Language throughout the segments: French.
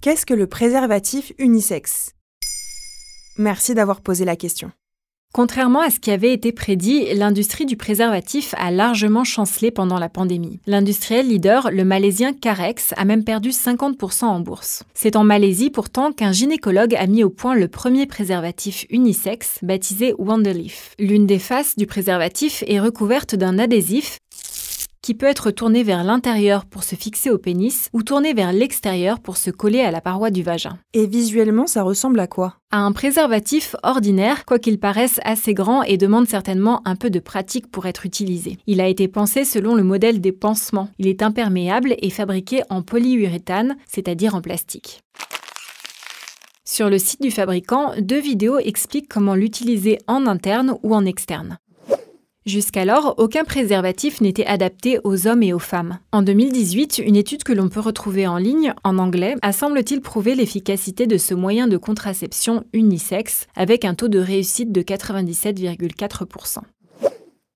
Qu'est-ce que le préservatif unisexe Merci d'avoir posé la question. Contrairement à ce qui avait été prédit, l'industrie du préservatif a largement chancelé pendant la pandémie. L'industriel leader, le malaisien Carex, a même perdu 50% en bourse. C'est en Malaisie pourtant qu'un gynécologue a mis au point le premier préservatif unisexe, baptisé Wonderleaf. L'une des faces du préservatif est recouverte d'un adhésif qui peut être tourné vers l'intérieur pour se fixer au pénis ou tourné vers l'extérieur pour se coller à la paroi du vagin. Et visuellement, ça ressemble à quoi? À un préservatif ordinaire, quoiqu'il paraisse assez grand et demande certainement un peu de pratique pour être utilisé. Il a été pensé selon le modèle des pansements. Il est imperméable et fabriqué en polyuréthane, c'est-à-dire en plastique. Sur le site du fabricant, deux vidéos expliquent comment l'utiliser en interne ou en externe. Jusqu'alors, aucun préservatif n'était adapté aux hommes et aux femmes. En 2018, une étude que l'on peut retrouver en ligne, en anglais, a semble-t-il prouvé l'efficacité de ce moyen de contraception unisexe, avec un taux de réussite de 97,4%.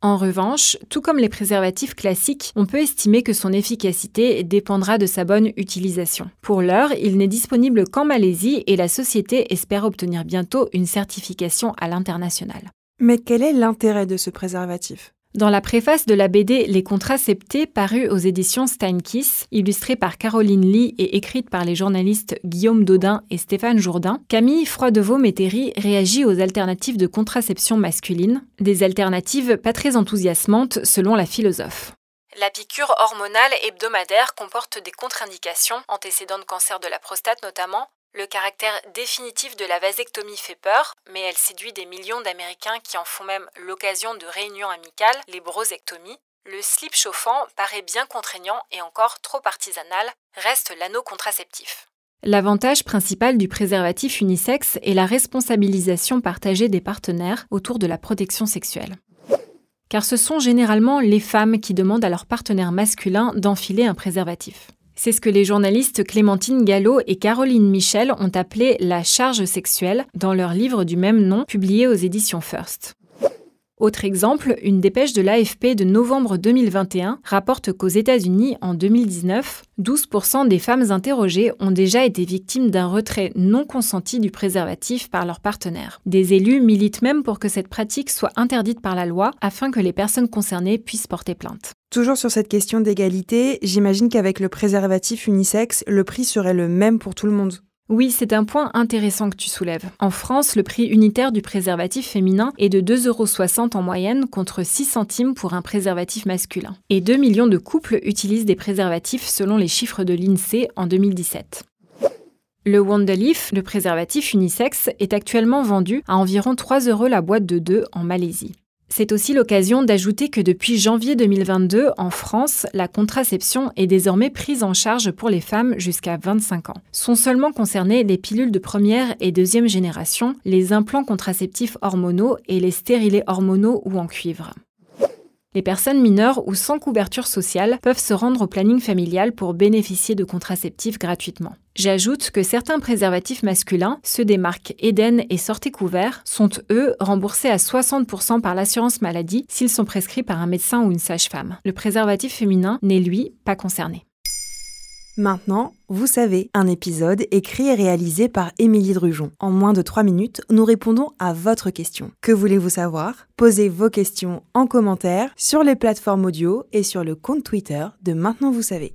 En revanche, tout comme les préservatifs classiques, on peut estimer que son efficacité dépendra de sa bonne utilisation. Pour l'heure, il n'est disponible qu'en Malaisie et la société espère obtenir bientôt une certification à l'international. Mais quel est l'intérêt de ce préservatif? Dans la préface de la BD Les Contraceptés, parue aux éditions Steinkiss, illustrée par Caroline Lee et écrite par les journalistes Guillaume Dodin et Stéphane Jourdain, Camille Froidevaux-Métairie réagit aux alternatives de contraception masculine, des alternatives pas très enthousiasmantes selon la philosophe. La piqûre hormonale hebdomadaire comporte des contre-indications, antécédents de cancer de la prostate notamment, le caractère définitif de la vasectomie fait peur, mais elle séduit des millions d'Américains qui en font même l'occasion de réunions amicales, les brosectomies. Le slip chauffant paraît bien contraignant et encore trop artisanal, reste l'anneau contraceptif. L'avantage principal du préservatif unisexe est la responsabilisation partagée des partenaires autour de la protection sexuelle. Car ce sont généralement les femmes qui demandent à leur partenaire masculin d'enfiler un préservatif. C'est ce que les journalistes Clémentine Gallo et Caroline Michel ont appelé la charge sexuelle dans leur livre du même nom publié aux éditions First. Autre exemple, une dépêche de l'AFP de novembre 2021 rapporte qu'aux États-Unis, en 2019, 12% des femmes interrogées ont déjà été victimes d'un retrait non consenti du préservatif par leur partenaire. Des élus militent même pour que cette pratique soit interdite par la loi afin que les personnes concernées puissent porter plainte. Toujours sur cette question d'égalité, j'imagine qu'avec le préservatif unisexe, le prix serait le même pour tout le monde. Oui, c'est un point intéressant que tu soulèves. En France, le prix unitaire du préservatif féminin est de 2,60 euros en moyenne contre 6 centimes pour un préservatif masculin. Et 2 millions de couples utilisent des préservatifs selon les chiffres de l'INSEE en 2017. Le Wonderleaf, le préservatif unisexe, est actuellement vendu à environ 3 euros la boîte de 2 en Malaisie. C'est aussi l'occasion d'ajouter que depuis janvier 2022, en France, la contraception est désormais prise en charge pour les femmes jusqu'à 25 ans. Sont seulement concernées les pilules de première et deuxième génération, les implants contraceptifs hormonaux et les stérilés hormonaux ou en cuivre. Les personnes mineures ou sans couverture sociale peuvent se rendre au planning familial pour bénéficier de contraceptifs gratuitement. J'ajoute que certains préservatifs masculins, ceux des marques Eden et Sortez Couvert, sont eux remboursés à 60% par l'assurance maladie s'ils sont prescrits par un médecin ou une sage-femme. Le préservatif féminin n'est lui pas concerné. Maintenant, vous savez, un épisode écrit et réalisé par Émilie Drujon. En moins de 3 minutes, nous répondons à votre question. Que voulez-vous savoir? Posez vos questions en commentaire sur les plateformes audio et sur le compte Twitter de Maintenant vous savez.